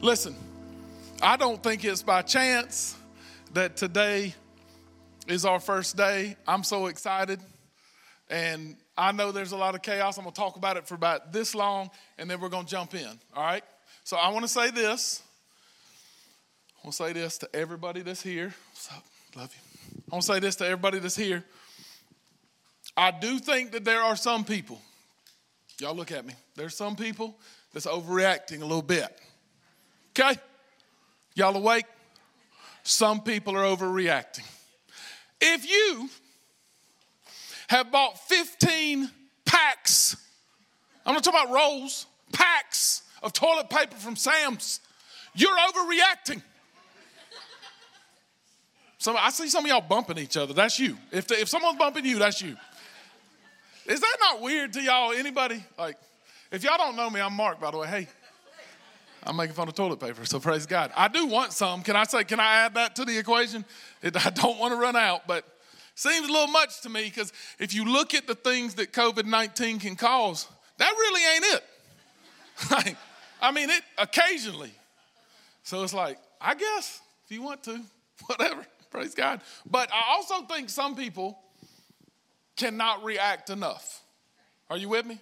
Listen, I don't think it's by chance that today is our first day. I'm so excited. And I know there's a lot of chaos. I'm going to talk about it for about this long, and then we're going to jump in. All right? So I want to say this. I want to say this to everybody that's here. What's up? Love you. I want to say this to everybody that's here. I do think that there are some people, y'all look at me, there's some people that's overreacting a little bit. Okay? Y'all awake? Some people are overreacting. If you have bought 15 packs, I'm not talking about rolls, packs of toilet paper from Sam's, you're overreacting. Some, I see some of y'all bumping each other. That's you. If, the, if someone's bumping you, that's you. Is that not weird to y'all? Anybody? Like, if y'all don't know me, I'm Mark, by the way. Hey, I'm making fun of toilet paper, so praise God. I do want some. Can I say, can I add that to the equation? It, I don't want to run out, but seems a little much to me because if you look at the things that COVID 19 can cause, that really ain't it. I mean, it occasionally. So it's like, I guess if you want to, whatever, praise God. But I also think some people cannot react enough. Are you with me?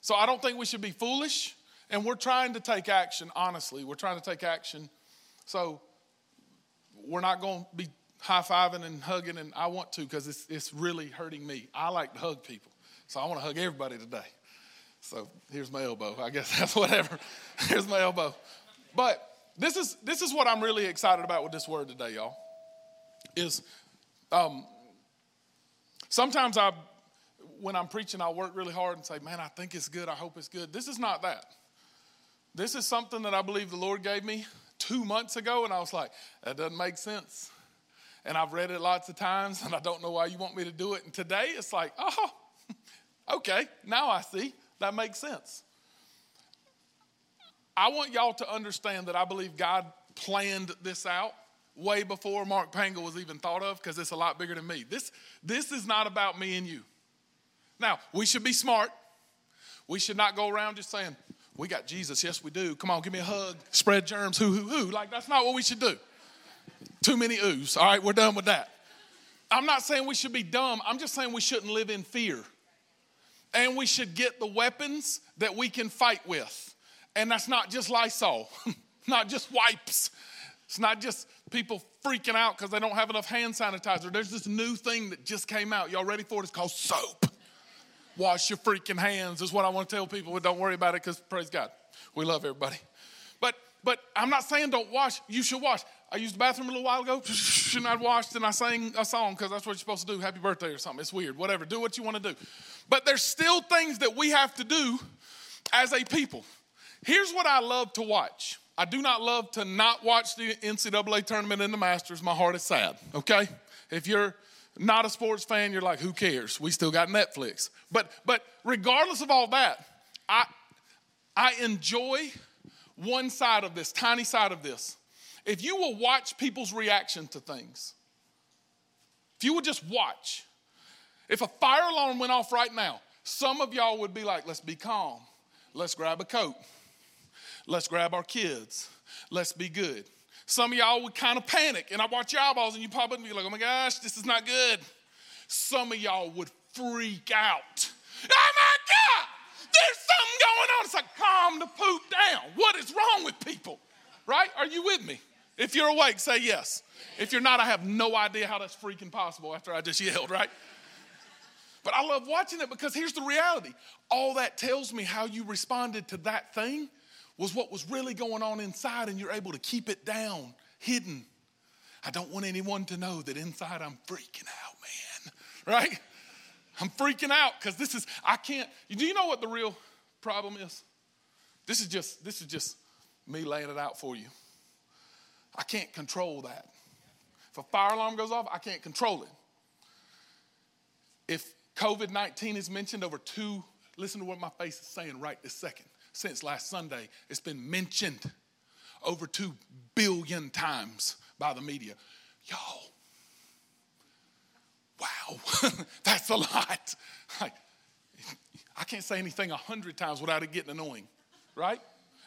So I don't think we should be foolish. And we're trying to take action, honestly. We're trying to take action. So we're not going to be high fiving and hugging, and I want to because it's, it's really hurting me. I like to hug people. So I want to hug everybody today. So here's my elbow. I guess that's whatever. here's my elbow. But this is this is what I'm really excited about with this word today, y'all. Is um, sometimes I when I'm preaching, I work really hard and say, man, I think it's good. I hope it's good. This is not that. This is something that I believe the Lord gave me two months ago, and I was like, that doesn't make sense. And I've read it lots of times, and I don't know why you want me to do it. And today it's like, oh, okay, now I see. That makes sense. I want y'all to understand that I believe God planned this out way before Mark Pangle was even thought of because it's a lot bigger than me. This, this is not about me and you. Now, we should be smart. We should not go around just saying, we got Jesus. Yes, we do. Come on, give me a hug. Spread germs. Who, who, who. Like, that's not what we should do. Too many oohs. All right, we're done with that. I'm not saying we should be dumb. I'm just saying we shouldn't live in fear. And we should get the weapons that we can fight with. And that's not just Lysol, not just wipes. It's not just people freaking out because they don't have enough hand sanitizer. There's this new thing that just came out. Y'all ready for it? It's called soap wash your freaking hands is what I want to tell people. But don't worry about it because praise God, we love everybody. But but I'm not saying don't wash. You should wash. I used the bathroom a little while ago, and I washed and I sang a song because that's what you're supposed to do. Happy birthday or something. It's weird. Whatever. Do what you want to do. But there's still things that we have to do as a people. Here's what I love to watch. I do not love to not watch the NCAA tournament and the Masters. My heart is sad. Okay, if you're not a sports fan, you're like, who cares? We still got Netflix. But but regardless of all that, I I enjoy one side of this, tiny side of this. If you will watch people's reaction to things, if you would just watch, if a fire alarm went off right now, some of y'all would be like, let's be calm. Let's grab a coat. Let's grab our kids. Let's be good. Some of y'all would kind of panic, and I watch your eyeballs, and you pop up and be like, oh my gosh, this is not good. Some of y'all would freak out. Oh my God, there's something going on. It's like, calm the poop down. What is wrong with people? Right? Are you with me? If you're awake, say yes. If you're not, I have no idea how that's freaking possible after I just yelled, right? But I love watching it because here's the reality all that tells me how you responded to that thing was what was really going on inside, and you're able to keep it down, hidden. I don't want anyone to know that inside I'm freaking out, man. Right? I'm freaking out because this is, I can't. Do you know what the real problem is? This is just, this is just me laying it out for you. I can't control that. If a fire alarm goes off, I can't control it. If COVID 19 is mentioned over two, listen to what my face is saying right this second since last Sunday. It's been mentioned over 2 billion times by the media. Y'all, wow, that's a lot. I, I can't say anything a hundred times without it getting annoying, right?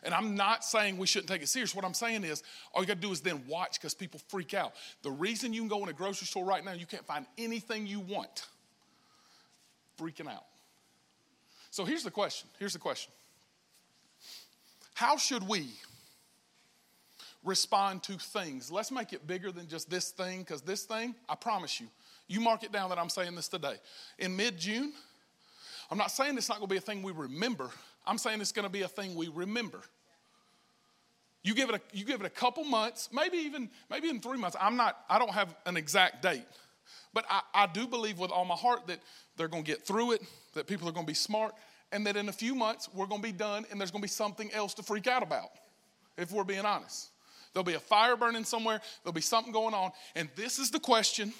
And I'm not saying we shouldn't take it serious. What I'm saying is, all you got to do is then watch because people freak out. The reason you can go in a grocery store right now, you can't find anything you want, freaking out. So here's the question. Here's the question. How should we respond to things? Let's make it bigger than just this thing, because this thing, I promise you, you mark it down that I'm saying this today. In mid June, I'm not saying it's not going to be a thing we remember. I'm saying it's going to be a thing we remember. You give it a, you give it a couple months, maybe even maybe in three months. I'm not. I don't have an exact date, but I, I do believe with all my heart that they're going to get through it. That people are going to be smart, and that in a few months we're going to be done, and there's going to be something else to freak out about. If we're being honest, there'll be a fire burning somewhere. There'll be something going on, and this is the question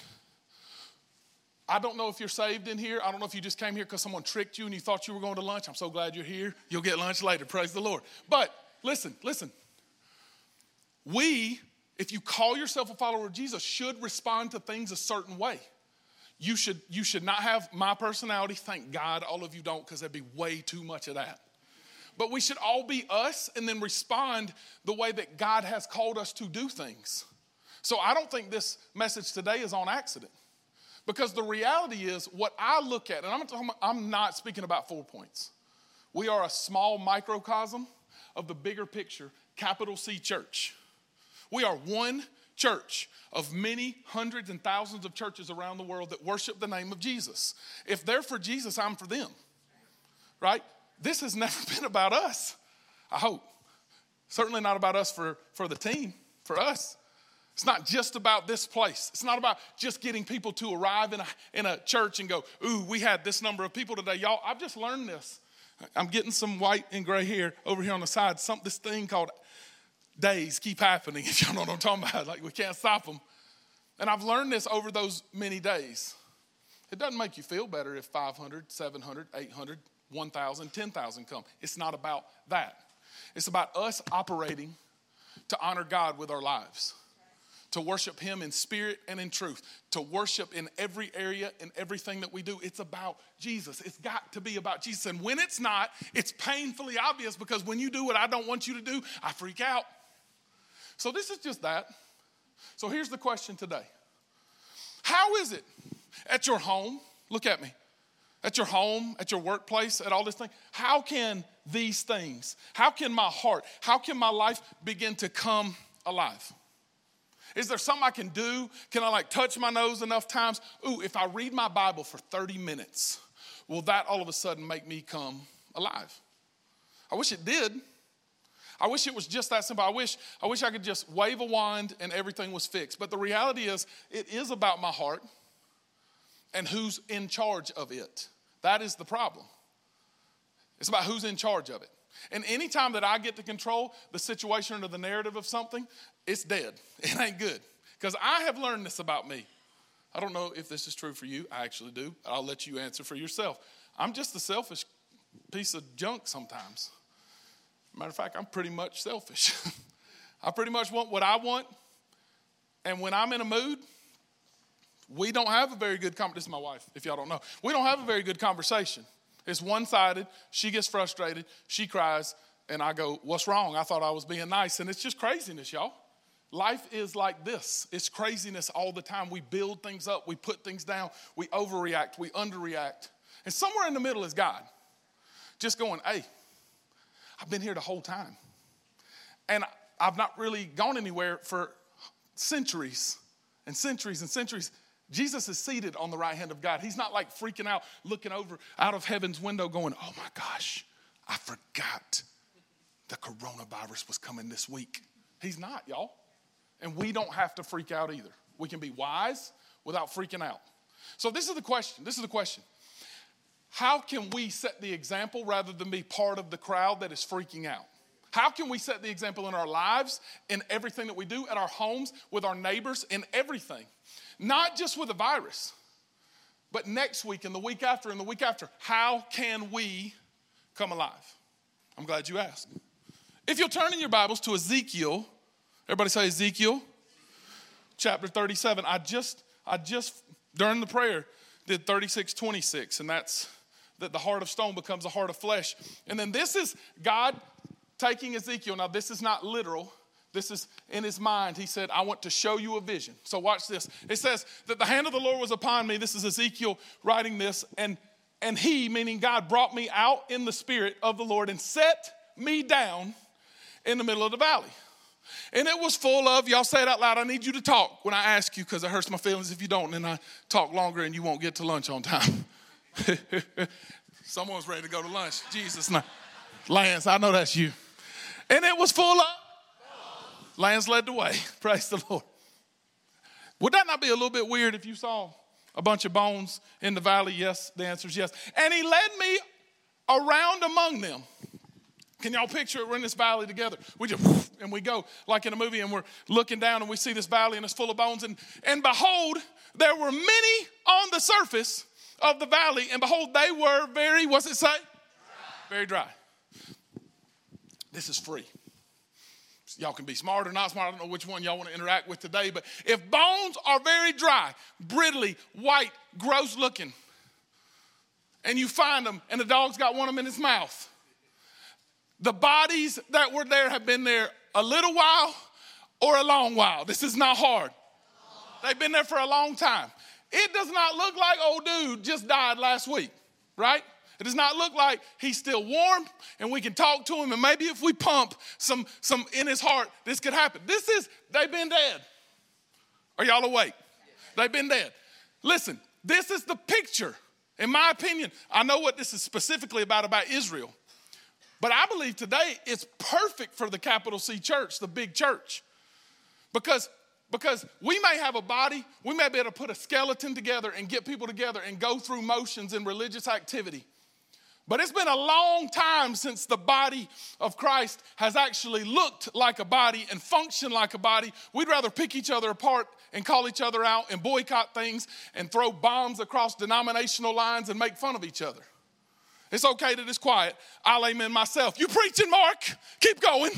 I don't know if you're saved in here. I don't know if you just came here because someone tricked you and you thought you were going to lunch. I'm so glad you're here. You'll get lunch later. Praise the Lord. But listen, listen. We, if you call yourself a follower of Jesus, should respond to things a certain way. You should, you should not have my personality. Thank God all of you don't, because there'd be way too much of that. But we should all be us and then respond the way that God has called us to do things. So I don't think this message today is on accident. Because the reality is, what I look at, and I'm, talking, I'm not speaking about four points. We are a small microcosm of the bigger picture, capital C church. We are one church of many hundreds and thousands of churches around the world that worship the name of Jesus. If they're for Jesus, I'm for them. Right? This has never been about us, I hope. Certainly not about us for, for the team, for us. It's not just about this place. It's not about just getting people to arrive in a, in a church and go, ooh, we had this number of people today. Y'all, I've just learned this. I'm getting some white and gray hair over here on the side. Some, this thing called days keep happening, if y'all know what I'm talking about. Like we can't stop them. And I've learned this over those many days. It doesn't make you feel better if 500, 700, 800, 1,000, 10,000 come. It's not about that. It's about us operating to honor God with our lives to worship Him in spirit and in truth, to worship in every area and everything that we do. It's about Jesus. It's got to be about Jesus. And when it's not, it's painfully obvious because when you do what I don't want you to do, I freak out. So this is just that. So here's the question today How is it at your home? Look at me. At your home, at your workplace, at all this thing, how can these things, how can my heart, how can my life begin to come alive? Is there something I can do? Can I like touch my nose enough times? Ooh, if I read my Bible for 30 minutes, will that all of a sudden make me come alive? I wish it did. I wish it was just that simple. I wish, I wish I could just wave a wand and everything was fixed. But the reality is, it is about my heart and who's in charge of it. That is the problem. It's about who's in charge of it. And anytime that I get to control the situation or the narrative of something, it's dead. It ain't good. Because I have learned this about me. I don't know if this is true for you. I actually do. I'll let you answer for yourself. I'm just a selfish piece of junk sometimes. Matter of fact, I'm pretty much selfish. I pretty much want what I want. And when I'm in a mood, we don't have a very good conversation. This is my wife, if y'all don't know. We don't have a very good conversation. It's one sided. She gets frustrated. She cries. And I go, What's wrong? I thought I was being nice. And it's just craziness, y'all. Life is like this it's craziness all the time. We build things up, we put things down, we overreact, we underreact. And somewhere in the middle is God. Just going, Hey, I've been here the whole time. And I've not really gone anywhere for centuries and centuries and centuries. Jesus is seated on the right hand of God. He's not like freaking out, looking over out of heaven's window, going, Oh my gosh, I forgot the coronavirus was coming this week. He's not, y'all. And we don't have to freak out either. We can be wise without freaking out. So, this is the question. This is the question. How can we set the example rather than be part of the crowd that is freaking out? How can we set the example in our lives, in everything that we do, at our homes, with our neighbors, in everything? Not just with a virus, but next week and the week after and the week after. How can we come alive? I'm glad you asked. If you'll turn in your Bibles to Ezekiel, everybody say Ezekiel, chapter 37. I just, I just during the prayer did 36, 26, and that's that the heart of stone becomes a heart of flesh. And then this is God taking Ezekiel. Now, this is not literal. This is in his mind. He said, I want to show you a vision. So, watch this. It says that the hand of the Lord was upon me. This is Ezekiel writing this. And, and he, meaning God, brought me out in the spirit of the Lord and set me down in the middle of the valley. And it was full of, y'all say it out loud, I need you to talk when I ask you because it hurts my feelings if you don't, and I talk longer and you won't get to lunch on time. Someone's ready to go to lunch. Jesus. Lance, I know that's you. And it was full of, Lance led the way. Praise the Lord. Would that not be a little bit weird if you saw a bunch of bones in the valley? Yes, the answer is yes. And he led me around among them. Can y'all picture it? We're in this valley together. We just, and we go like in a movie, and we're looking down and we see this valley and it's full of bones. And, and behold, there were many on the surface of the valley, and behold, they were very, what's it say? Dry. Very dry. This is free. Y'all can be smart or not smart. I don't know which one y'all want to interact with today, but if bones are very dry, brittly, white, gross looking, and you find them and the dog's got one of them in his mouth, the bodies that were there have been there a little while or a long while. This is not hard. They've been there for a long time. It does not look like old dude just died last week, right? It does not look like he's still warm and we can talk to him and maybe if we pump some some in his heart this could happen. This is they've been dead. Are y'all awake? They've been dead. Listen, this is the picture. In my opinion, I know what this is specifically about about Israel. But I believe today it's perfect for the capital C church, the big church. Because, because we may have a body, we may be able to put a skeleton together and get people together and go through motions in religious activity. But it's been a long time since the body of Christ has actually looked like a body and functioned like a body. We'd rather pick each other apart and call each other out and boycott things and throw bombs across denominational lines and make fun of each other. It's okay that it's quiet. I'll amen myself. You preaching, Mark? Keep going.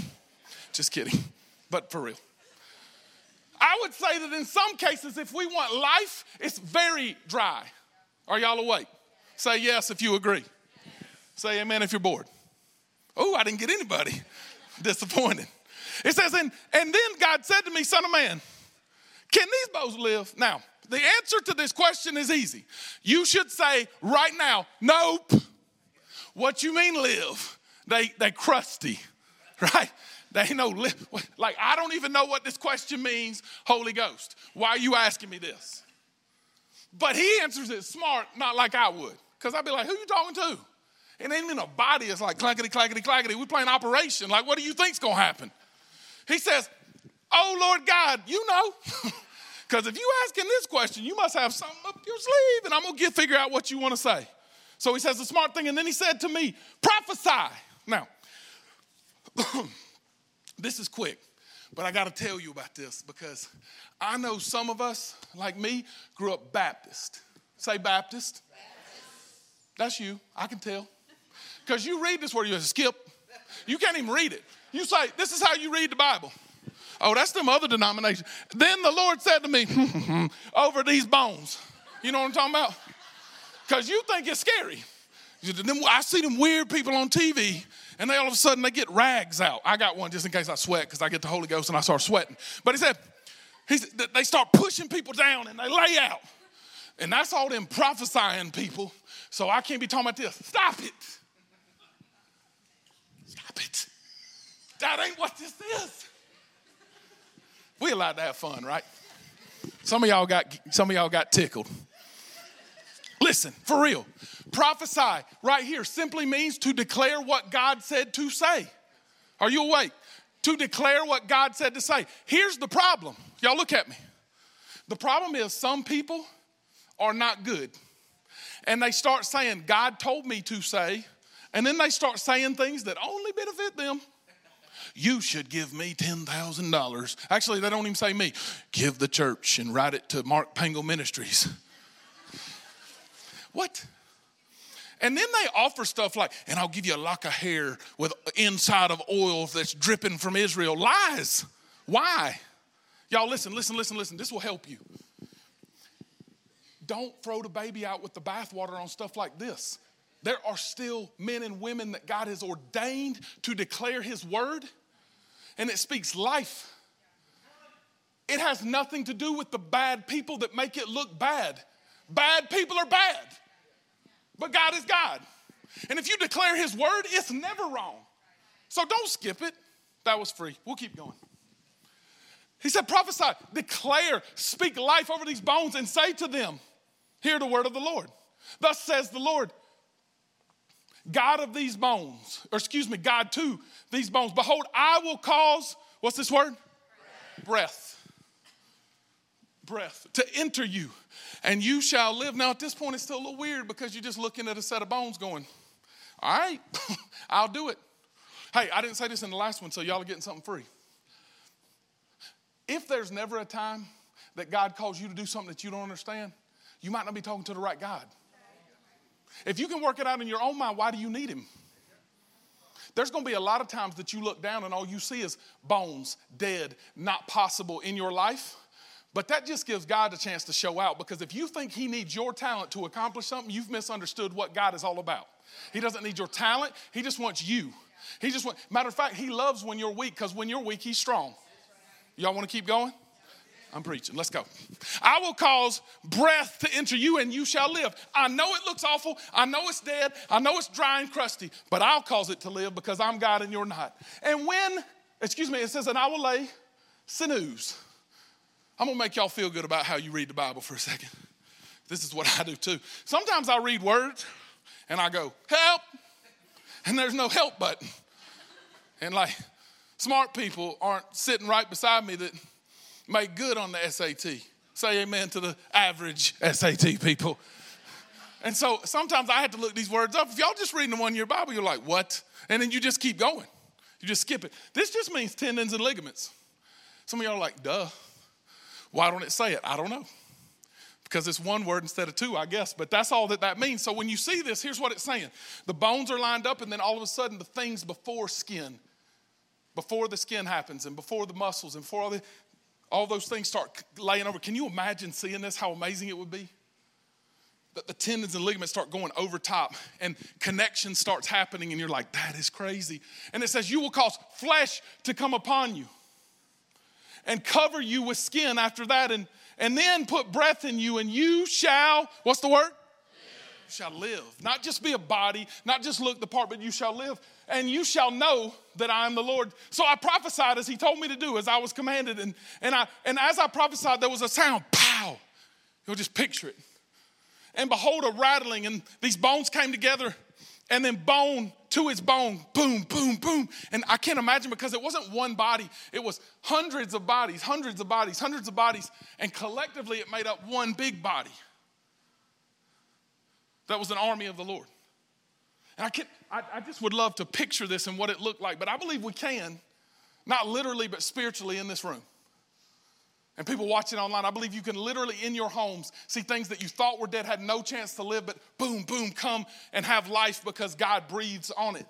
Just kidding, but for real. I would say that in some cases, if we want life, it's very dry. Are y'all awake? Say yes if you agree. Say amen if you're bored. Oh, I didn't get anybody. Disappointed. It says, and, and then God said to me, Son of man, can these bones live? Now, the answer to this question is easy. You should say right now, nope. What you mean live? They they crusty, right? They know live. Like I don't even know what this question means. Holy Ghost, why are you asking me this? But he answers it smart, not like I would, because I'd be like, who you talking to? And ain't even a body. It's like clackety clackety clackety. We playing operation. Like what do you think's gonna happen? He says, "Oh Lord God, you know." Because if you asking this question, you must have something up your sleeve, and I'm gonna get figure out what you want to say. So he says the smart thing, and then he said to me, prophesy. Now, this is quick, but I got to tell you about this because I know some of us, like me, grew up Baptist. Say Baptist. Baptist. That's you. I can tell. Because you read this word, you skip. You can't even read it. You say, This is how you read the Bible. Oh, that's them other denominations. Then the Lord said to me, Over these bones. You know what I'm talking about? because you think it's scary. I see them weird people on TV, and they all of a sudden they get rags out. I got one just in case I sweat because I get the Holy Ghost and I start sweating. But he said, he's, they start pushing people down and they lay out. And that's all them prophesying people. So I can't be talking about this. Stop it. Stop it. That ain't what this is. We allowed to have fun, right? Some of y'all got some of y'all got tickled. Listen, for real. Prophesy right here simply means to declare what God said to say. Are you awake? To declare what God said to say. Here's the problem. Y'all look at me. The problem is some people are not good. And they start saying, God told me to say, and then they start saying things that only benefit them. You should give me $10,000. Actually, they don't even say me. Give the church and write it to Mark Pangle Ministries. What? And then they offer stuff like, and I'll give you a lock of hair with inside of oil that's dripping from Israel. Lies. Why? Y'all listen, listen, listen, listen. This will help you. Don't throw the baby out with the bathwater on stuff like this. there are still men and women that God has ordained to declare His word, and it speaks life. It has nothing to do with the bad people that make it look bad. Bad people are bad, but God is God. And if you declare His word, it's never wrong. So don't skip it. That was free. We'll keep going. He said, prophesy, declare, speak life over these bones, and say to them, Hear the word of the Lord. Thus says the Lord, God of these bones, or excuse me, God to these bones. Behold, I will cause, what's this word? Breath. Breath. Breath to enter you, and you shall live. Now, at this point, it's still a little weird because you're just looking at a set of bones going, All right, I'll do it. Hey, I didn't say this in the last one, so y'all are getting something free. If there's never a time that God calls you to do something that you don't understand, you might not be talking to the right God. If you can work it out in your own mind, why do you need Him? There's going to be a lot of times that you look down and all you see is bones, dead, not possible in your life. But that just gives God a chance to show out because if you think He needs your talent to accomplish something, you've misunderstood what God is all about. He doesn't need your talent, He just wants you. He just matter of fact, He loves when you're weak because when you're weak, He's strong. Y'all want to keep going? I'm preaching. Let's go. I will cause breath to enter you and you shall live. I know it looks awful. I know it's dead. I know it's dry and crusty, but I'll cause it to live because I'm God and you're not. And when, excuse me, it says, and I will lay sinews. I'm to make y'all feel good about how you read the Bible for a second. This is what I do too. Sometimes I read words and I go, help, and there's no help button. And like smart people aren't sitting right beside me that make good on the SAT. Say amen to the average SAT people. And so sometimes I have to look these words up. If y'all just reading the one year Bible, you're like, what? And then you just keep going. You just skip it. This just means tendons and ligaments. Some of y'all are like, duh. Why don't it say it? I don't know. Because it's one word instead of two, I guess. But that's all that that means. So when you see this, here's what it's saying the bones are lined up, and then all of a sudden, the things before skin, before the skin happens, and before the muscles, and before all the, all those things start laying over. Can you imagine seeing this? How amazing it would be? That the tendons and ligaments start going over top and connection starts happening, and you're like, that is crazy. And it says, You will cause flesh to come upon you and cover you with skin after that, and, and then put breath in you, and you shall, what's the word? shall live. Not just be a body, not just look the part, but you shall live. And you shall know that I am the Lord. So I prophesied as he told me to do, as I was commanded. And, and, I, and as I prophesied, there was a sound, pow. You'll just picture it. And behold, a rattling, and these bones came together, and then bone to its bone, boom, boom, boom. And I can't imagine because it wasn't one body, it was hundreds of bodies, hundreds of bodies, hundreds of bodies, and collectively it made up one big body that was an army of the Lord. And I, can, I, I just would love to picture this and what it looked like, but I believe we can, not literally, but spiritually in this room. And people watching online, I believe you can literally in your homes see things that you thought were dead, had no chance to live, but boom, boom, come and have life because God breathes on it.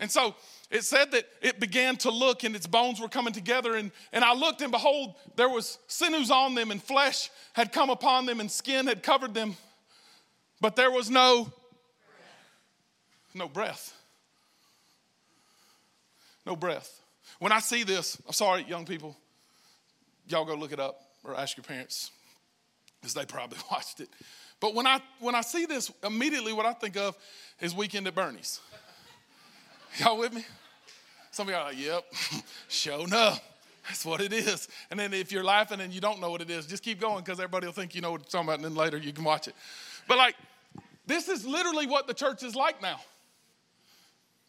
And so it said that it began to look and its bones were coming together. And, and I looked and behold, there was sinews on them and flesh had come upon them and skin had covered them but there was no no breath. No breath. When I see this, I'm sorry, young people, y'all go look it up or ask your parents because they probably watched it. But when I when I see this, immediately what I think of is Weekend at Bernie's. Y'all with me? Some of y'all are like, yep, show enough. That's what it is. And then if you're laughing and you don't know what it is, just keep going because everybody will think you know what you're talking about, and then later you can watch it. But like, this is literally what the church is like now.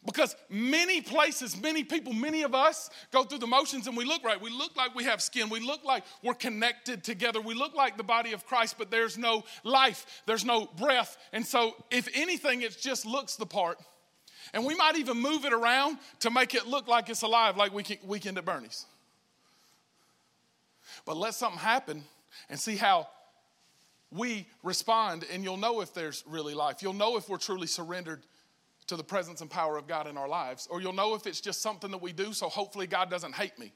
Because many places, many people, many of us go through the motions and we look right. We look like we have skin. We look like we're connected together. We look like the body of Christ, but there's no life, there's no breath. And so, if anything, it just looks the part. And we might even move it around to make it look like it's alive, like Weekend at Bernie's. But let something happen and see how we respond, and you'll know if there's really life. You'll know if we're truly surrendered to the presence and power of God in our lives, or you'll know if it's just something that we do, so hopefully God doesn't hate me.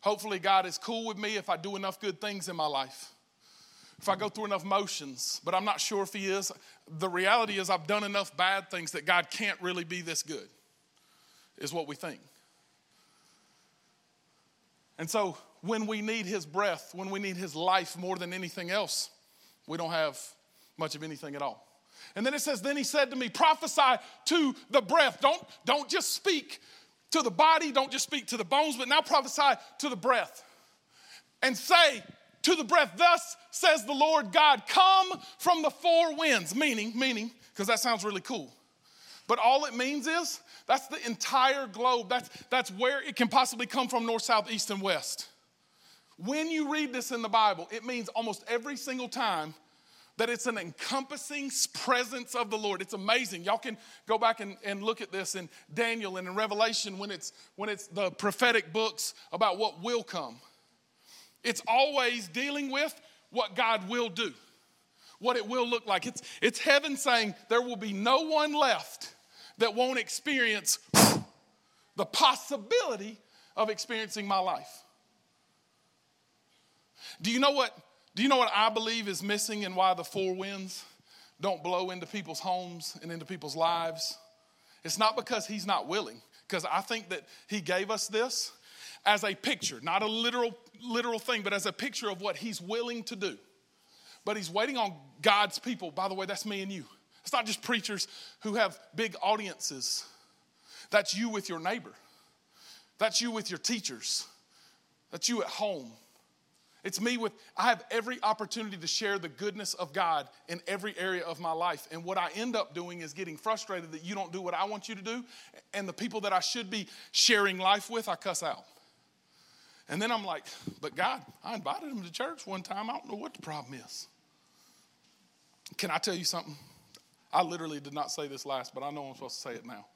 Hopefully, God is cool with me if I do enough good things in my life. if I go through enough motions, but I'm not sure if He is. The reality is, I've done enough bad things that God can't really be this good, is what we think. And so, when we need His breath, when we need His life more than anything else, we don't have much of anything at all. And then it says, Then He said to me, prophesy to the breath. Don't, don't just speak to the body, don't just speak to the bones, but now prophesy to the breath. And say to the breath, Thus says the Lord God, come from the four winds. Meaning, meaning, because that sounds really cool. But all it means is that's the entire globe. That's, that's where it can possibly come from north, south, east, and west. When you read this in the Bible, it means almost every single time that it's an encompassing presence of the Lord. It's amazing. Y'all can go back and, and look at this in Daniel and in Revelation when it's when it's the prophetic books about what will come. It's always dealing with what God will do, what it will look like. It's, it's heaven saying there will be no one left that won't experience the possibility of experiencing my life. Do you know what do you know what I believe is missing and why the four winds don't blow into people's homes and into people's lives? It's not because he's not willing, because I think that he gave us this as a picture, not a literal literal thing, but as a picture of what he's willing to do. But he's waiting on God's people. By the way, that's me and you. It's not just preachers who have big audiences. That's you with your neighbor. That's you with your teachers. That's you at home. It's me with, I have every opportunity to share the goodness of God in every area of my life. And what I end up doing is getting frustrated that you don't do what I want you to do. And the people that I should be sharing life with, I cuss out. And then I'm like, but God, I invited him to church one time. I don't know what the problem is. Can I tell you something? I literally did not say this last, but I know I'm supposed to say it now.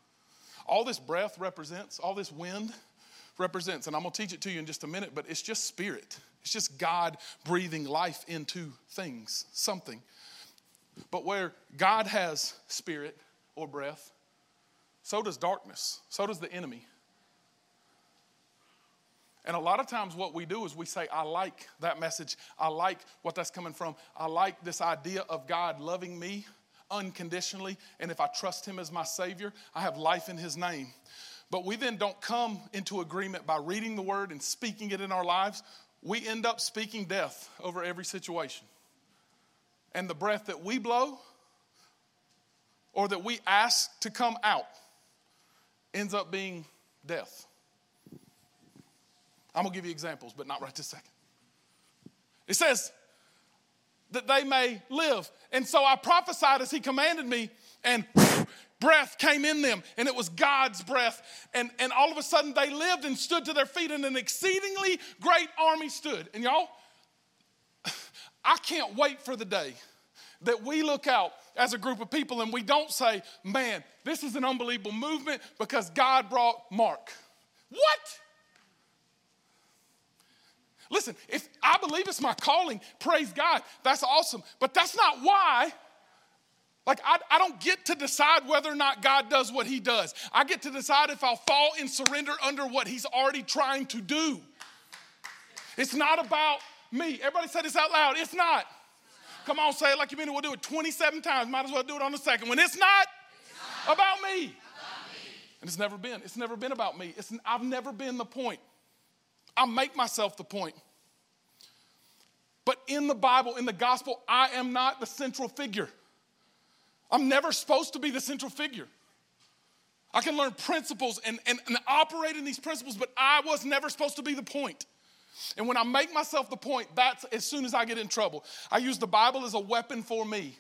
All this breath represents, all this wind represents, and I'm going to teach it to you in just a minute, but it's just spirit. It's just God breathing life into things, something. But where God has spirit or breath, so does darkness, so does the enemy. And a lot of times, what we do is we say, I like that message. I like what that's coming from. I like this idea of God loving me unconditionally. And if I trust Him as my Savior, I have life in His name. But we then don't come into agreement by reading the Word and speaking it in our lives. We end up speaking death over every situation. And the breath that we blow or that we ask to come out ends up being death. I'm going to give you examples, but not right this second. It says that they may live. And so I prophesied as he commanded me, and breath came in them, and it was God's breath. And, and all of a sudden they lived and stood to their feet, and an exceedingly great army stood. And y'all, I can't wait for the day that we look out as a group of people and we don't say, man, this is an unbelievable movement because God brought Mark. What? Listen, if I believe it's my calling, praise God, that's awesome. But that's not why. Like, I, I don't get to decide whether or not God does what He does. I get to decide if I'll fall and surrender under what He's already trying to do. It's not about me. Everybody say this out loud. It's not. Come on, say it like you mean it. We'll do it 27 times. Might as well do it on the second one. It's not, it's not about, me. about me. And it's never been. It's never been about me. It's, I've never been the point. I make myself the point. But in the Bible, in the gospel, I am not the central figure. I'm never supposed to be the central figure. I can learn principles and, and, and, operate in these principles, but I was never supposed to be the point. And when I make myself the point, that's as soon as I get in trouble. I use the Bible as a weapon for me.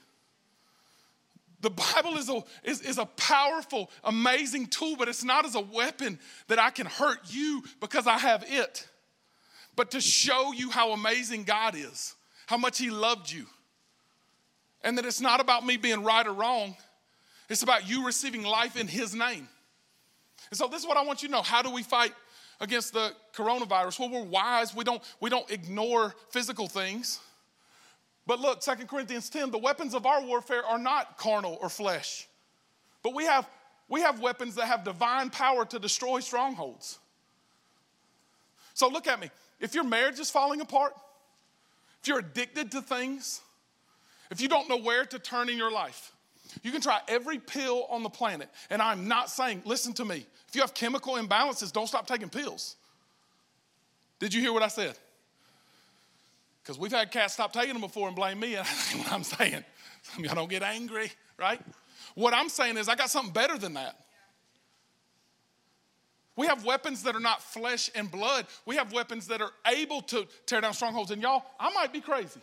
The Bible is a, is, is a powerful, amazing tool, but it's not as a weapon that I can hurt you because I have it, but to show you how amazing God is, how much He loved you, and that it's not about me being right or wrong, it's about you receiving life in His name. And so, this is what I want you to know. How do we fight against the coronavirus? Well, we're wise, we don't, we don't ignore physical things. But look, Second Corinthians 10, the weapons of our warfare are not carnal or flesh. But we have, we have weapons that have divine power to destroy strongholds. So look at me. If your marriage is falling apart, if you're addicted to things, if you don't know where to turn in your life, you can try every pill on the planet. And I'm not saying, listen to me, if you have chemical imbalances, don't stop taking pills. Did you hear what I said? Because we've had cats stop taking them before and blame me, and what I'm saying. Some of y'all don't get angry, right? What I'm saying is, I got something better than that. We have weapons that are not flesh and blood. We have weapons that are able to tear down strongholds. And y'all, I might be crazy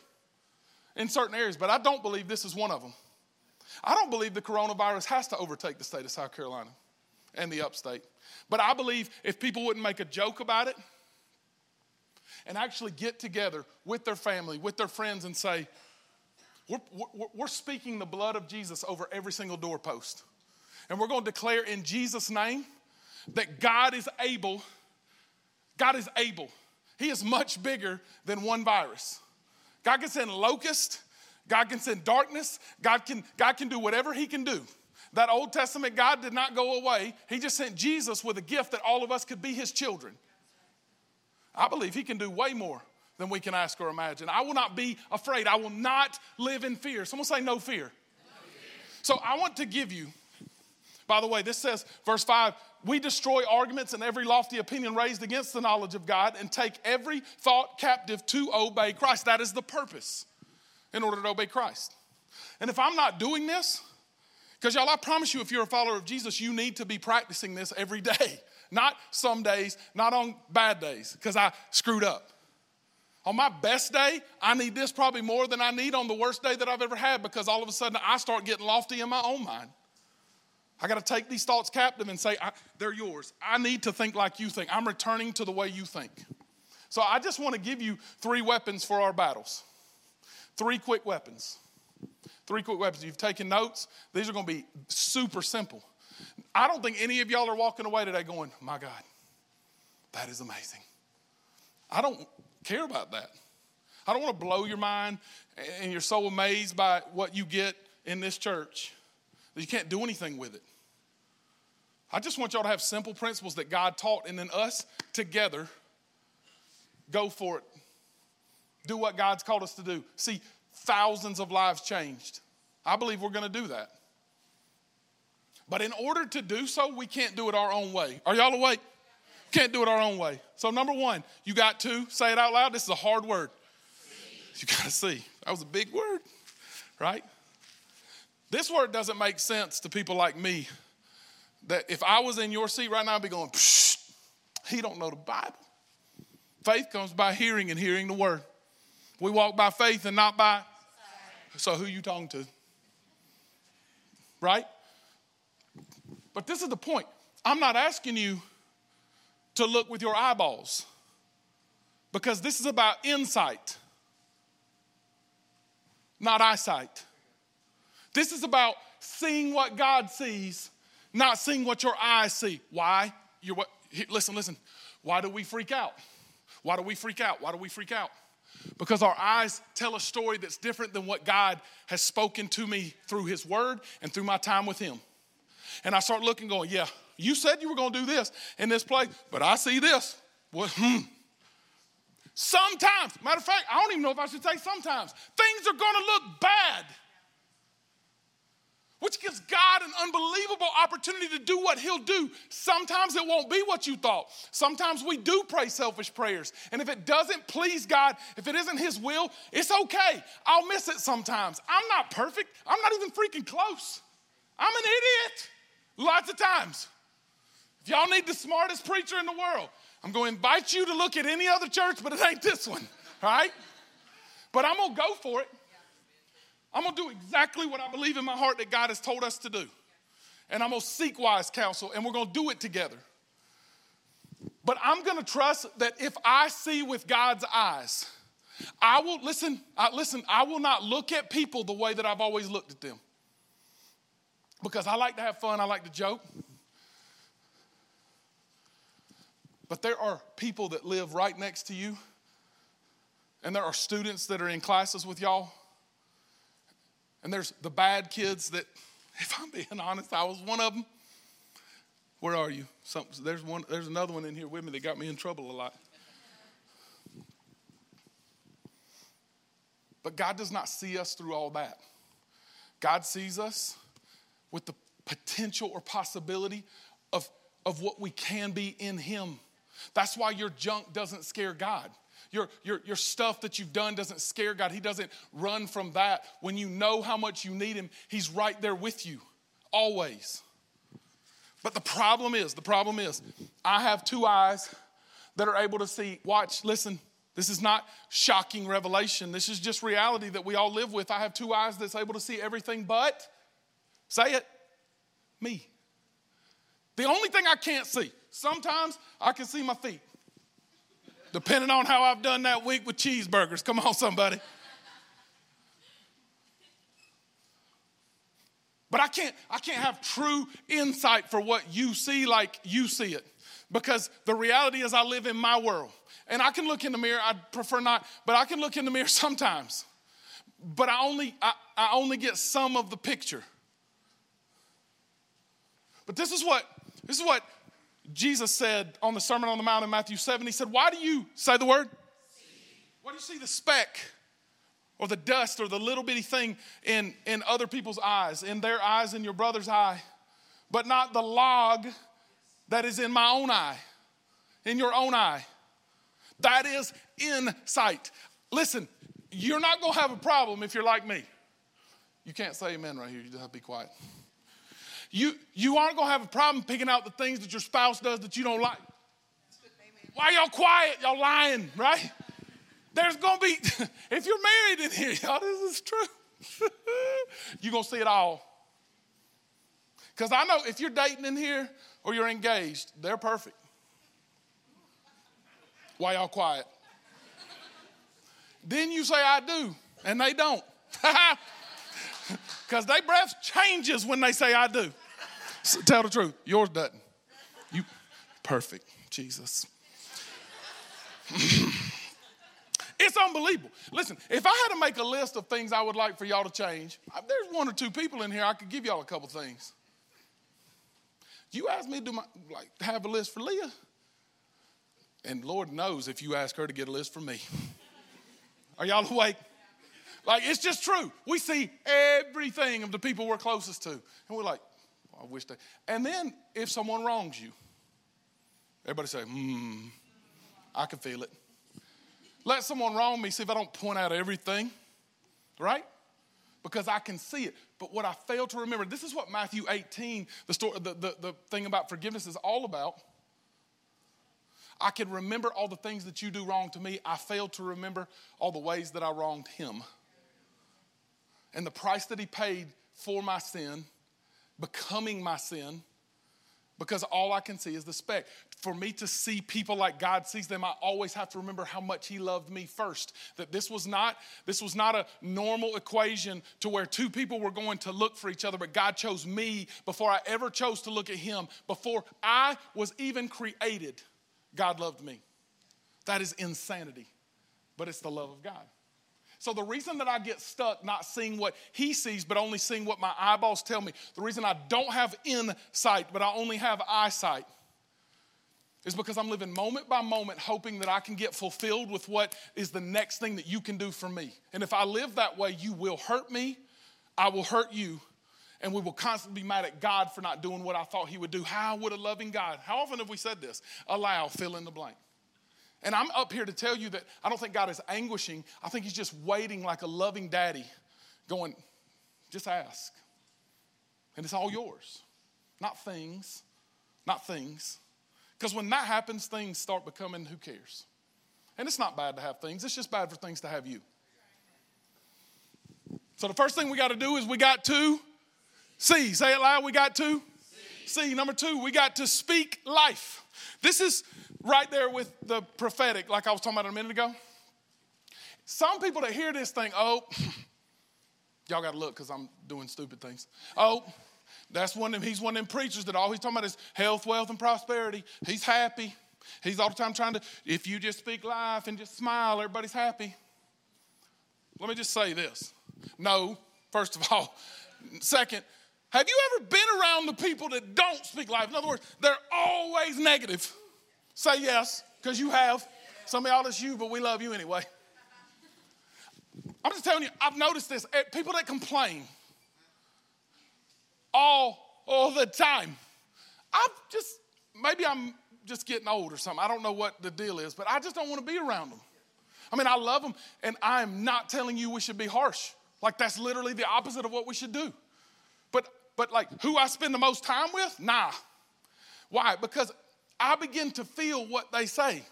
in certain areas, but I don't believe this is one of them. I don't believe the coronavirus has to overtake the state of South Carolina and the upstate. But I believe if people wouldn't make a joke about it and actually get together with their family, with their friends, and say, we're, we're, speaking the blood of Jesus over every single doorpost. And we're going to declare in Jesus' name that God is able. God is able. He is much bigger than one virus. God can send locust, God can send darkness, God can, God can do whatever He can do. That Old Testament God did not go away. He just sent Jesus with a gift that all of us could be His children. I believe He can do way more than we can ask or imagine. I will not be afraid. I will not live in fear. Someone say, no fear. No fear. So I want to give you, by the way, this says, verse 5 we destroy arguments and every lofty opinion raised against the knowledge of God and take every thought captive to obey Christ. That is the purpose in order to obey Christ. And if I'm not doing this, because y'all, I promise you, if you're a follower of Jesus, you need to be practicing this every day. Not some days, not on bad days, because I screwed up. On my best day, I need this probably more than I need on the worst day that I've ever had because all of a sudden I start getting lofty in my own mind. I got to take these thoughts captive and say, they're yours. I need to think like you think. I'm returning to the way you think. So I just want to give you three weapons for our battles. Three quick weapons. Three quick weapons. You've taken notes, these are going to be super simple. I don't think any of y'all are walking away today going, my God, that is amazing. I don't care about that. I don't want to blow your mind and you're so amazed by what you get in this church that you can't do anything with it. I just want y'all to have simple principles that God taught, and then us together go for it. Do what God's called us to do. See, thousands of lives changed. I believe we're going to do that. But in order to do so, we can't do it our own way. Are y'all awake? Can't do it our own way. So, number one, you got to say it out loud. This is a hard word. You got to see. That was a big word, right? This word doesn't make sense to people like me. That if I was in your seat right now, I'd be going, Psh, he don't know the Bible. Faith comes by hearing and hearing the word. We walk by faith and not by. So who you talking to? Right? But this is the point. I'm not asking you to look with your eyeballs because this is about insight, not eyesight. This is about seeing what God sees, not seeing what your eyes see. Why? You're what? Listen, listen. Why do we freak out? Why do we freak out? Why do we freak out? Because our eyes tell a story that's different than what God has spoken to me through His Word and through my time with Him. And I start looking, going, Yeah, you said you were going to do this in this place, but I see this. Well, hmm. Sometimes, matter of fact, I don't even know if I should say sometimes, things are going to look bad which gives God an unbelievable opportunity to do what He'll do. Sometimes it won't be what you thought. Sometimes we do pray selfish prayers. And if it doesn't please God, if it isn't His will, it's okay. I'll miss it sometimes. I'm not perfect, I'm not even freaking close. I'm an idiot lots of times. If y'all need the smartest preacher in the world, I'm going to invite you to look at any other church, but it ain't this one, right? But I'm going to go for it. I'm gonna do exactly what I believe in my heart that God has told us to do. And I'm gonna seek wise counsel and we're gonna do it together. But I'm gonna trust that if I see with God's eyes, I will listen, I, listen, I will not look at people the way that I've always looked at them. Because I like to have fun, I like to joke. But there are people that live right next to you, and there are students that are in classes with y'all and there's the bad kids that, if I'm being honest, I was one of them. Where are you? Some, there's, one, there's another one in here with me that got me in trouble a lot. But God does not see us through all that. God sees us with the potential or possibility of, of what we can be in Him. That's why your junk doesn't scare God. Your, your, your stuff that you've done doesn't scare God. He doesn't run from that. When you know how much you need Him, He's right there with you, always. But the problem is, the problem is, I have two eyes that are able to see. Watch, listen. This is not shocking revelation. This is just reality that we all live with. I have two eyes that's able to see everything but, say it, me. The only thing I can't see, sometimes I can see my feet, depending on how I've done that week with cheeseburgers. Come on, somebody. But I can't, I can't have true insight for what you see like you see it. Because the reality is, I live in my world. And I can look in the mirror, I'd prefer not, but I can look in the mirror sometimes. But I only, I, I only get some of the picture. But this is what, this is what Jesus said on the Sermon on the Mount in Matthew 7. He said, Why do you say the word? Why do you see the speck or the dust or the little bitty thing in, in other people's eyes, in their eyes, in your brother's eye, but not the log that is in my own eye, in your own eye? That is insight. Listen, you're not going to have a problem if you're like me. You can't say amen right here. You just have to be quiet. You, you aren't going to have a problem picking out the things that your spouse does that you don't like. Why y'all quiet? Y'all lying, right? There's going to be, if you're married in here, y'all, this is true. you're going to see it all. Because I know if you're dating in here or you're engaged, they're perfect. Why y'all quiet? then you say, I do, and they don't. Because their breath changes when they say, I do. So tell the truth, yours doesn't. You, perfect, Jesus. It's unbelievable. Listen, if I had to make a list of things I would like for y'all to change, there's one or two people in here I could give y'all a couple things. You ask me to do my, like have a list for Leah, and Lord knows if you ask her to get a list for me. Are y'all awake? Like it's just true. We see everything of the people we're closest to, and we're like, I wish they. And then if someone wrongs you, everybody say, Hmm, I can feel it. Let someone wrong me, see if I don't point out everything, right? Because I can see it. But what I fail to remember, this is what Matthew 18, the, story, the, the, the thing about forgiveness is all about. I can remember all the things that you do wrong to me. I fail to remember all the ways that I wronged him. And the price that he paid for my sin, becoming my sin, because all I can see is the speck. For me to see people like God sees them, I always have to remember how much He loved me first. That this was not this was not a normal equation to where two people were going to look for each other, but God chose me before I ever chose to look at Him. Before I was even created, God loved me. That is insanity, but it's the love of God. So the reason that I get stuck not seeing what he sees, but only seeing what my eyeballs tell me, the reason I don't have insight, but I only have eyesight, is because I'm living moment by moment hoping that I can get fulfilled with what is the next thing that you can do for me. And if I live that way, you will hurt me, I will hurt you, and we will constantly be mad at God for not doing what I thought He would do. How would a loving God, how often have we said this? Allow, fill in the blank. And I'm up here to tell you that I don't think God is anguishing. I think He's just waiting like a loving daddy, going, just ask. And it's all yours, not things, not things. Because when that happens, things start becoming who cares. And it's not bad to have things, it's just bad for things to have you. So the first thing we got to do is we got to see. Say it loud, we got to see. see. Number two, we got to speak life. This is right there with the prophetic, like I was talking about a minute ago. Some people that hear this think, oh, y'all got to look because I'm doing stupid things. Oh, that's one of them, he's one of them preachers that all he's talking about is health, wealth, and prosperity. He's happy. He's all the time trying to, if you just speak life and just smile, everybody's happy. Let me just say this. No, first of all. Second, have you ever been around the people that don't speak life? In other words, they're always negative. Say yes, because you have. Some of y'all, it's you, but we love you anyway. I'm just telling you, I've noticed this. Eh, people that complain all, all the time. I've just, maybe I'm just getting old or something. I don't know what the deal is, but I just don't want to be around them. I mean, I love them, and I'm not telling you we should be harsh. Like, that's literally the opposite of what we should do. But, but like, who I spend the most time with? Nah. Why? Because I begin to feel what they say.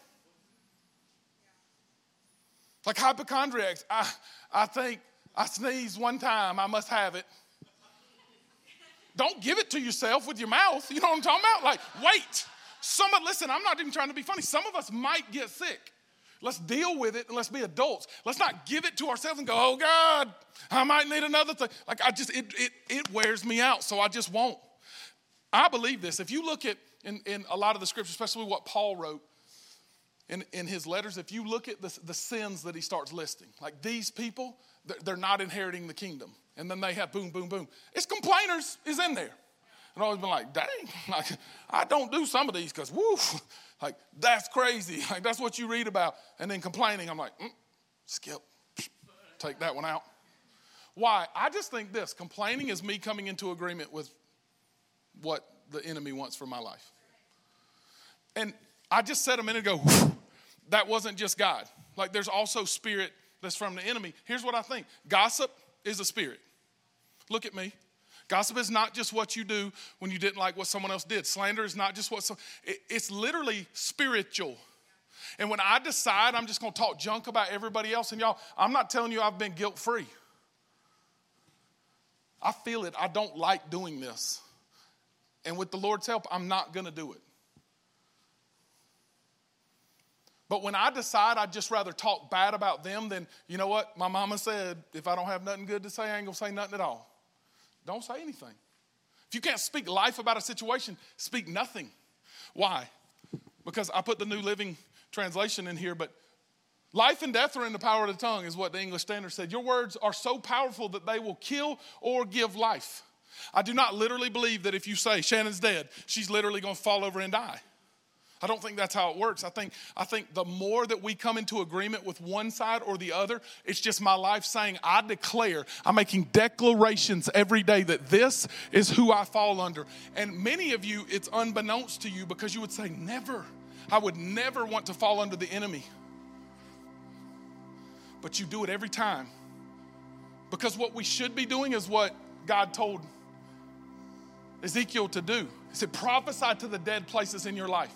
Like hypochondriacs, I, I think I sneeze one time, I must have it. Don't give it to yourself with your mouth. You know what I'm talking about? Like, wait. Some of, listen, I'm not even trying to be funny. Some of us might get sick. Let's deal with it and let's be adults. Let's not give it to ourselves and go, oh God, I might need another thing. Like, I just, it, it, it wears me out, so I just won't. I believe this. If you look at in, in a lot of the scriptures, especially what Paul wrote in, in his letters, if you look at the, the sins that he starts listing, like these people, they're not inheriting the kingdom. And then they have boom, boom, boom. It's complainers is in there. And I've always been like, dang, like, I don't do some of these because, woo, like, that's crazy. Like, that's what you read about. And then complaining, I'm like, mm, skip, take that one out. Why? I just think this complaining is me coming into agreement with what the enemy wants for my life. And I just said a minute ago, that wasn't just God. Like, there's also spirit that's from the enemy. Here's what I think gossip is a spirit. Look at me. Gossip is not just what you do when you didn't like what someone else did. Slander is not just what so it, it's literally spiritual. And when I decide I'm just going to talk junk about everybody else and y'all, I'm not telling you I've been guilt free. I feel it. I don't like doing this. And with the Lord's help, I'm not going to do it. But when I decide I'd just rather talk bad about them than, you know what, my mama said, if I don't have nothing good to say, I ain't gonna say nothing at all. Don't say anything. If you can't speak life about a situation, speak nothing. Why? Because I put the New Living Translation in here, but life and death are in the power of the tongue, is what the English Standard said. Your words are so powerful that they will kill or give life. I do not literally believe that if you say Shannon's dead, she's literally gonna fall over and die. I don't think that's how it works. I think, I think the more that we come into agreement with one side or the other, it's just my life saying, I declare, I'm making declarations every day that this is who I fall under. And many of you, it's unbeknownst to you because you would say, Never. I would never want to fall under the enemy. But you do it every time. Because what we should be doing is what God told Ezekiel to do. He said, prophesy to the dead places in your life.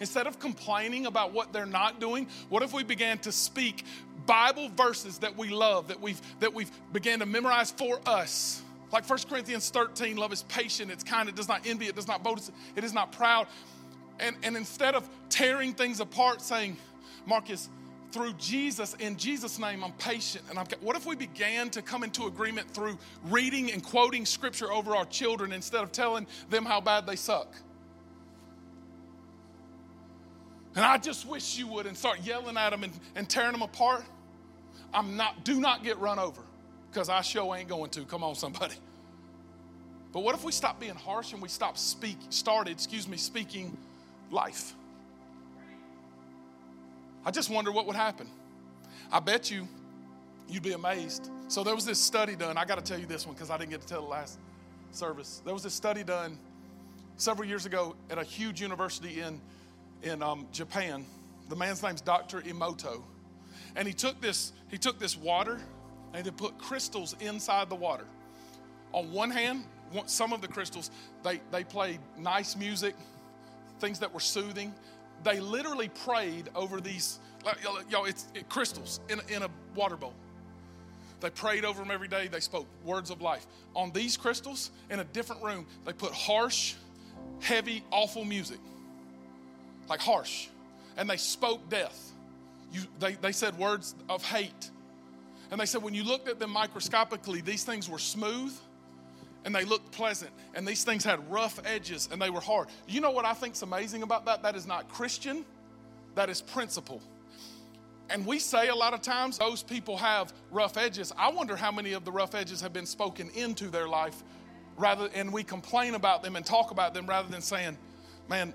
Instead of complaining about what they're not doing, what if we began to speak Bible verses that we love, that we've that we've began to memorize for us? Like 1 Corinthians 13, love is patient, it's kind, it does not envy, it does not boast, it is not proud. And, and instead of tearing things apart, saying, Marcus, through Jesus, in Jesus' name, I'm patient. And I'm, what if we began to come into agreement through reading and quoting scripture over our children instead of telling them how bad they suck? And I just wish you would and start yelling at them and, and tearing them apart. I'm not, do not get run over because I sure ain't going to. Come on, somebody. But what if we stop being harsh and we stop speak, started, excuse me, speaking life? I just wonder what would happen. I bet you you'd be amazed. So there was this study done. I got to tell you this one because I didn't get to tell the last service. There was this study done several years ago at a huge university in in um, Japan. The man's name's Dr. Emoto. And he took this, he took this water and he put crystals inside the water. On one hand, some of the crystals, they, they played nice music, things that were soothing. They literally prayed over these, y'all, it's it, crystals in in a water bowl. They prayed over them every day. They spoke words of life. On these crystals, in a different room, they put harsh, heavy, awful music like harsh. And they spoke death. You, they, they said words of hate. And they said when you looked at them microscopically, these things were smooth and they looked pleasant. And these things had rough edges and they were hard. You know what I think's amazing about that? That is not Christian, that is principle. And we say a lot of times those people have rough edges. I wonder how many of the rough edges have been spoken into their life rather and we complain about them and talk about them rather than saying, man,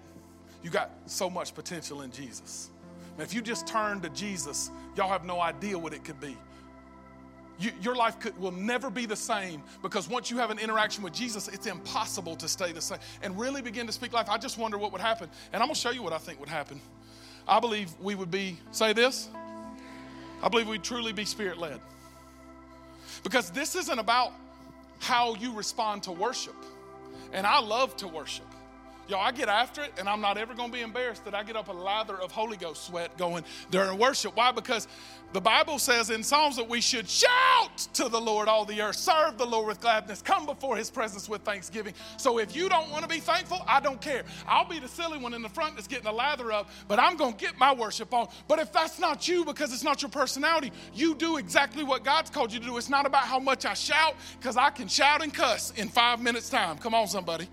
you got so much potential in Jesus. And if you just turn to Jesus, y'all have no idea what it could be. You, your life could, will never be the same because once you have an interaction with Jesus, it's impossible to stay the same and really begin to speak life. I just wonder what would happen. And I'm going to show you what I think would happen. I believe we would be, say this, I believe we'd truly be spirit led. Because this isn't about how you respond to worship. And I love to worship. Y'all, I get after it, and I'm not ever going to be embarrassed that I get up a lather of Holy Ghost sweat going during worship. Why? Because the Bible says in Psalms that we should shout to the Lord all the earth, serve the Lord with gladness, come before his presence with thanksgiving. So if you don't want to be thankful, I don't care. I'll be the silly one in the front that's getting a lather up, but I'm going to get my worship on. But if that's not you because it's not your personality, you do exactly what God's called you to do. It's not about how much I shout, because I can shout and cuss in five minutes' time. Come on, somebody.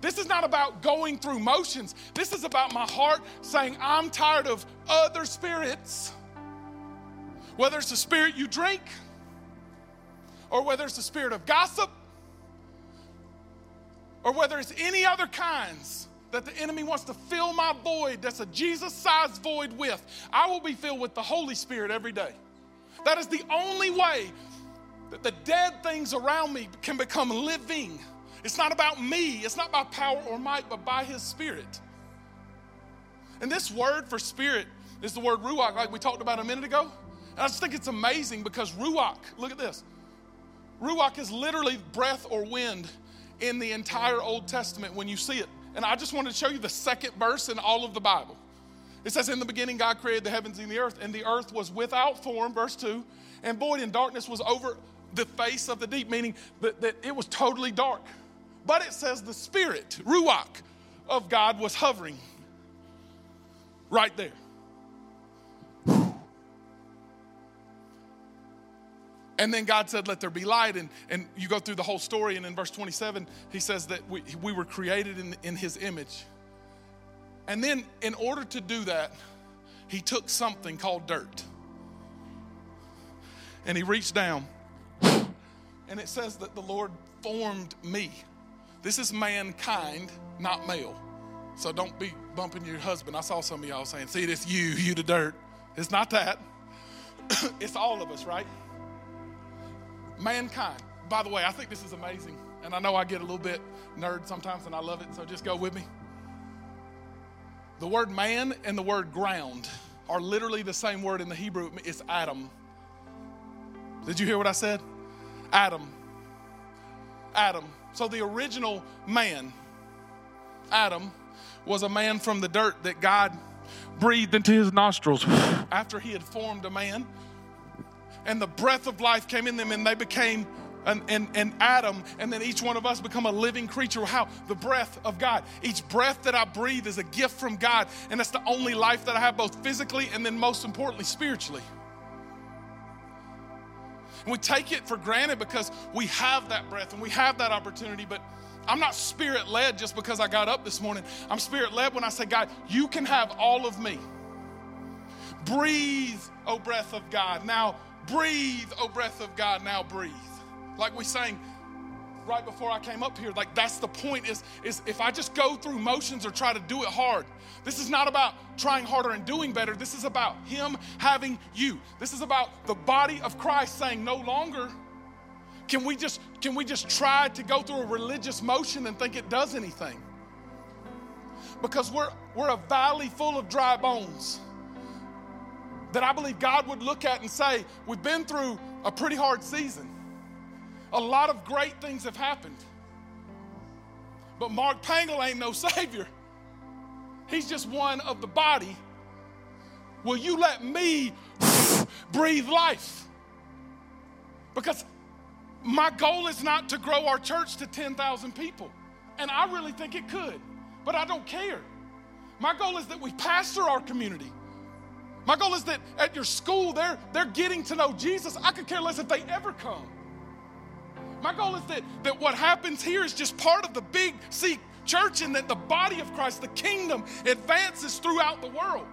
This is not about going through motions. This is about my heart saying, I'm tired of other spirits. Whether it's the spirit you drink, or whether it's the spirit of gossip, or whether it's any other kinds that the enemy wants to fill my void that's a Jesus sized void with, I will be filled with the Holy Spirit every day. That is the only way that the dead things around me can become living it's not about me, it's not by power or might, but by His Spirit. And this word for spirit is the word ruach, like we talked about a minute ago. And I just think it's amazing because ruach, look at this. Ruach is literally breath or wind in the entire Old Testament when you see it. And I just wanted to show you the second verse in all of the Bible. It says, In the beginning, God created the heavens and the earth, and the earth was without form, verse 2, and void, and darkness was over the face of the deep, meaning that, that it was totally dark. But it says the Spirit, Ruach, of God was hovering right there. And then God said, Let there be light. And, and you go through the whole story, and in verse 27, he says that we, we were created in, in his image. And then, in order to do that, he took something called dirt. And he reached down, and it says that the Lord formed me. This is mankind, not male. So don't be bumping your husband. I saw some of y'all saying, see, this you, you the dirt. It's not that. it's all of us, right? Mankind. By the way, I think this is amazing. And I know I get a little bit nerd sometimes and I love it, so just go with me. The word man and the word ground are literally the same word in the Hebrew. It's Adam. Did you hear what I said? Adam. Adam. So the original man, Adam, was a man from the dirt that God breathed into his nostrils after he had formed a man. And the breath of life came in them and they became an, an, an, Adam, and then each one of us become a living creature. How? The breath of God. Each breath that I breathe is a gift from God, and that's the only life that I have, both physically and then most importantly, spiritually. And we take it for granted because we have that breath and we have that opportunity, but I'm not spirit led just because I got up this morning. I'm spirit led when I say, God, you can have all of me. Breathe, O breath of God. Now breathe, O breath of God. Now breathe. Like we sang, right before I came up here. Like that's the point is, is if I just go through motions or try to do it hard, this is not about trying harder and doing better. This is about Him having you. This is about the body of Christ saying, no longer can we just can we just try to go through a religious motion and think it does anything? Because we're we're a valley full of dry bones that I believe God would look at and say, We've been through a pretty hard season. A lot of great things have happened. But Mark Pangle ain't no savior. He's just one of the body. Will you let me breathe life? Because my goal is not to grow our church to 10,000 people. And I really think it could, but I don't care. My goal is that we pastor our community. My goal is that at your school, they're, they're getting to know Jesus. I could care less if they ever come. My goal is that, that what happens here is just part of the big C church and that the body of Christ, the kingdom, advances throughout the world.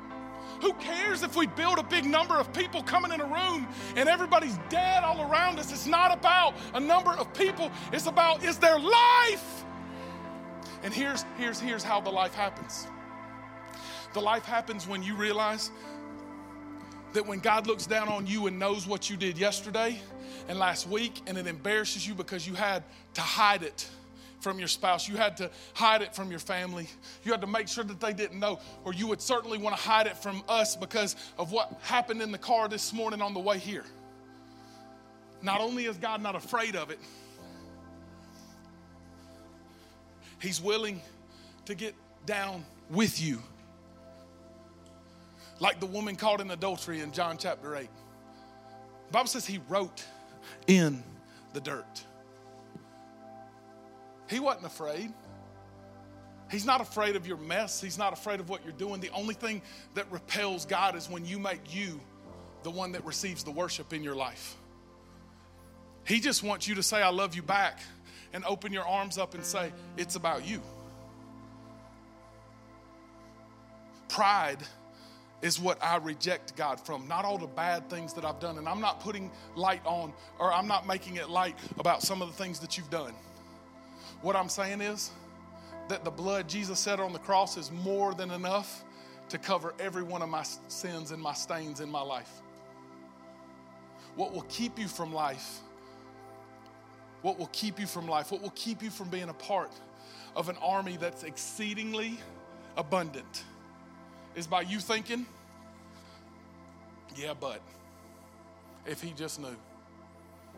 Who cares if we build a big number of people coming in a room and everybody's dead all around us? It's not about a number of people, it's about is there life? And here's, here's, here's how the life happens the life happens when you realize that when God looks down on you and knows what you did yesterday and last week, and it embarrasses you because you had to hide it from your spouse, you had to hide it from your family, you had to make sure that they didn't know, or you would certainly want to hide it from us because of what happened in the car this morning on the way here. Not only is God not afraid of it, He's willing to get down with you like the woman caught in adultery in John chapter 8. The Bible says he wrote in the dirt. He wasn't afraid. He's not afraid of your mess. He's not afraid of what you're doing. The only thing that repels God is when you make you the one that receives the worship in your life. He just wants you to say, I love you back, and open your arms up and say, It's about you. Pride is what I reject God from, not all the bad things that I've done. And I'm not putting light on, or I'm not making it light about some of the things that you've done. What I'm saying is that the blood Jesus said on the cross is more than enough to cover every one of my sins and my stains in my life. What will keep you from life? What will keep you from life? What will keep you from being a part of an army that's exceedingly abundant? Is by you thinking, yeah, but if he just knew.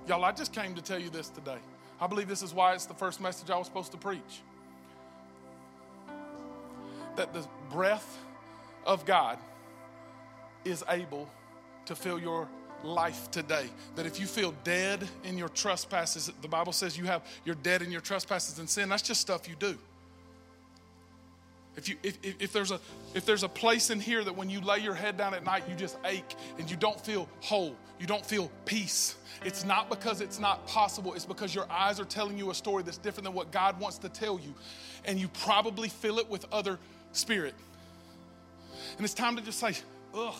Y'all, I just came to tell you this today. I believe this is why it's the first message I was supposed to preach. That the breath of God is able to fill your life today. That if you feel dead in your trespasses, the Bible says you have you're dead in your trespasses and sin, that's just stuff you do. If, you, if, if, there's a, if there's a place in here that when you lay your head down at night, you just ache and you don't feel whole, you don't feel peace, it's not because it's not possible. It's because your eyes are telling you a story that's different than what God wants to tell you. And you probably fill it with other spirit. And it's time to just say, ugh,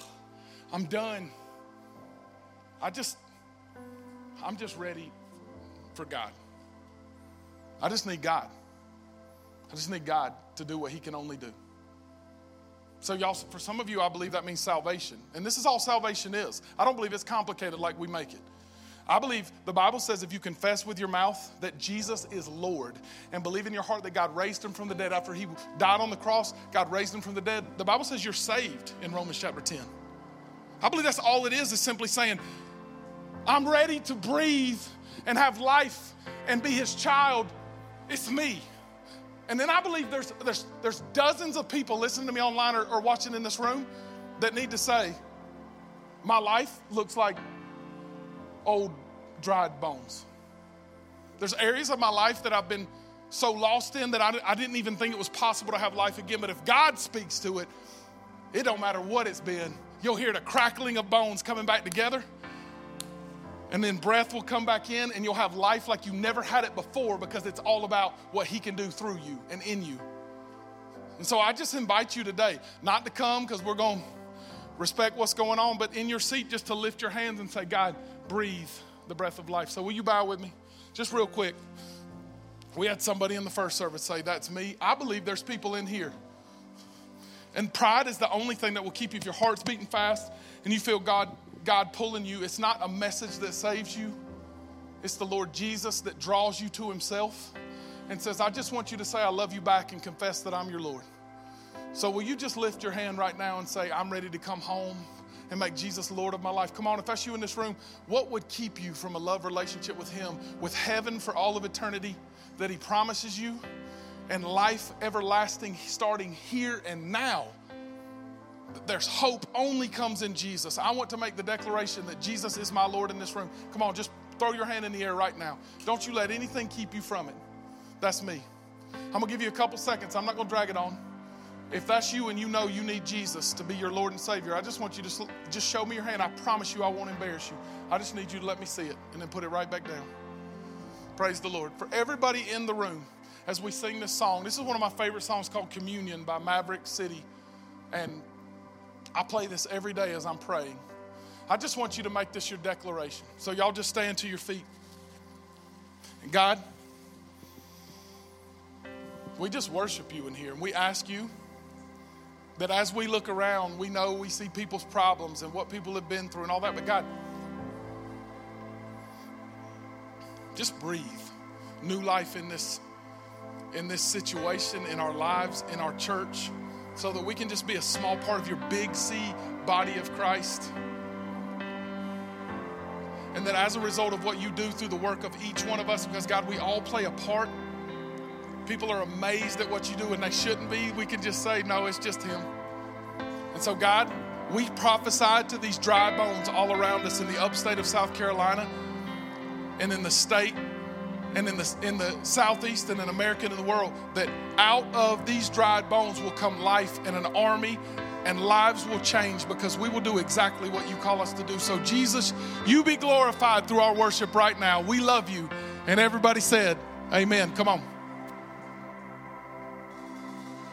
I'm done. I just, I'm just ready for God. I just need God. I just need God to do what He can only do. So, y'all, for some of you, I believe that means salvation. And this is all salvation is. I don't believe it's complicated like we make it. I believe the Bible says if you confess with your mouth that Jesus is Lord and believe in your heart that God raised him from the dead after he died on the cross, God raised him from the dead, the Bible says you're saved in Romans chapter 10. I believe that's all it is, is simply saying, I'm ready to breathe and have life and be his child. It's me. And then I believe there's, there's, there's dozens of people listening to me online or, or watching in this room that need to say, My life looks like old dried bones. There's areas of my life that I've been so lost in that I, I didn't even think it was possible to have life again. But if God speaks to it, it don't matter what it's been. You'll hear the crackling of bones coming back together and then breath will come back in, and you'll have life like you never had it before because it's all about what He can do through you and in you. And so I just invite you today not to come because we're going to respect what's going on, but in your seat just to lift your hands and say, God, breathe the breath of life. So will you bow with me? Just real quick. We had somebody in the first service say, That's me. I believe there's people in here. And pride is the only thing that will keep you, if your heart's beating fast and you feel God God pulling you. It's not a message that saves you, it's the Lord Jesus that draws you to Himself and says, I just want you to say, I love you back and confess that I'm your Lord. So, will you just lift your hand right now and say, I'm ready to come home and make Jesus Lord of my life? Come on, if that's you in this room, what would keep you from a love relationship with Him, with heaven for all of eternity that He promises you, and life everlasting starting here and now? There's hope only comes in Jesus. I want to make the declaration that Jesus is my Lord in this room. Come on, just throw your hand in the air right now. Don't you let anything keep you from it. That's me. I'm going to give you a couple seconds. I'm not going to drag it on. If that's you and you know you need Jesus to be your Lord and Savior, I just want you to just show me your hand. I promise you I won't embarrass you. I just need you to let me see it and then put it right back down. Praise the Lord. For everybody in the room, as we sing this song, this is one of my favorite songs called Communion by Maverick City. And I play this every day as I'm praying. I just want you to make this your declaration. So, y'all just stand to your feet. And God, we just worship you in here and we ask you that as we look around, we know we see people's problems and what people have been through and all that. But God, just breathe new life in this in this situation in our lives in our church so that we can just be a small part of your big C body of Christ. And that as a result of what you do through the work of each one of us, because God, we all play a part. People are amazed at what you do and they shouldn't be. We can just say, no, it's just Him. And so, God, we prophesied to these dry bones all around us in the upstate of South Carolina and in the state and in the, in the southeast and in America and in the world that out of these dried bones will come life and an army and lives will change because we will do exactly what you call us to do. So, Jesus, you be glorified through our worship right now. We love you. And everybody said, Amen. Come on.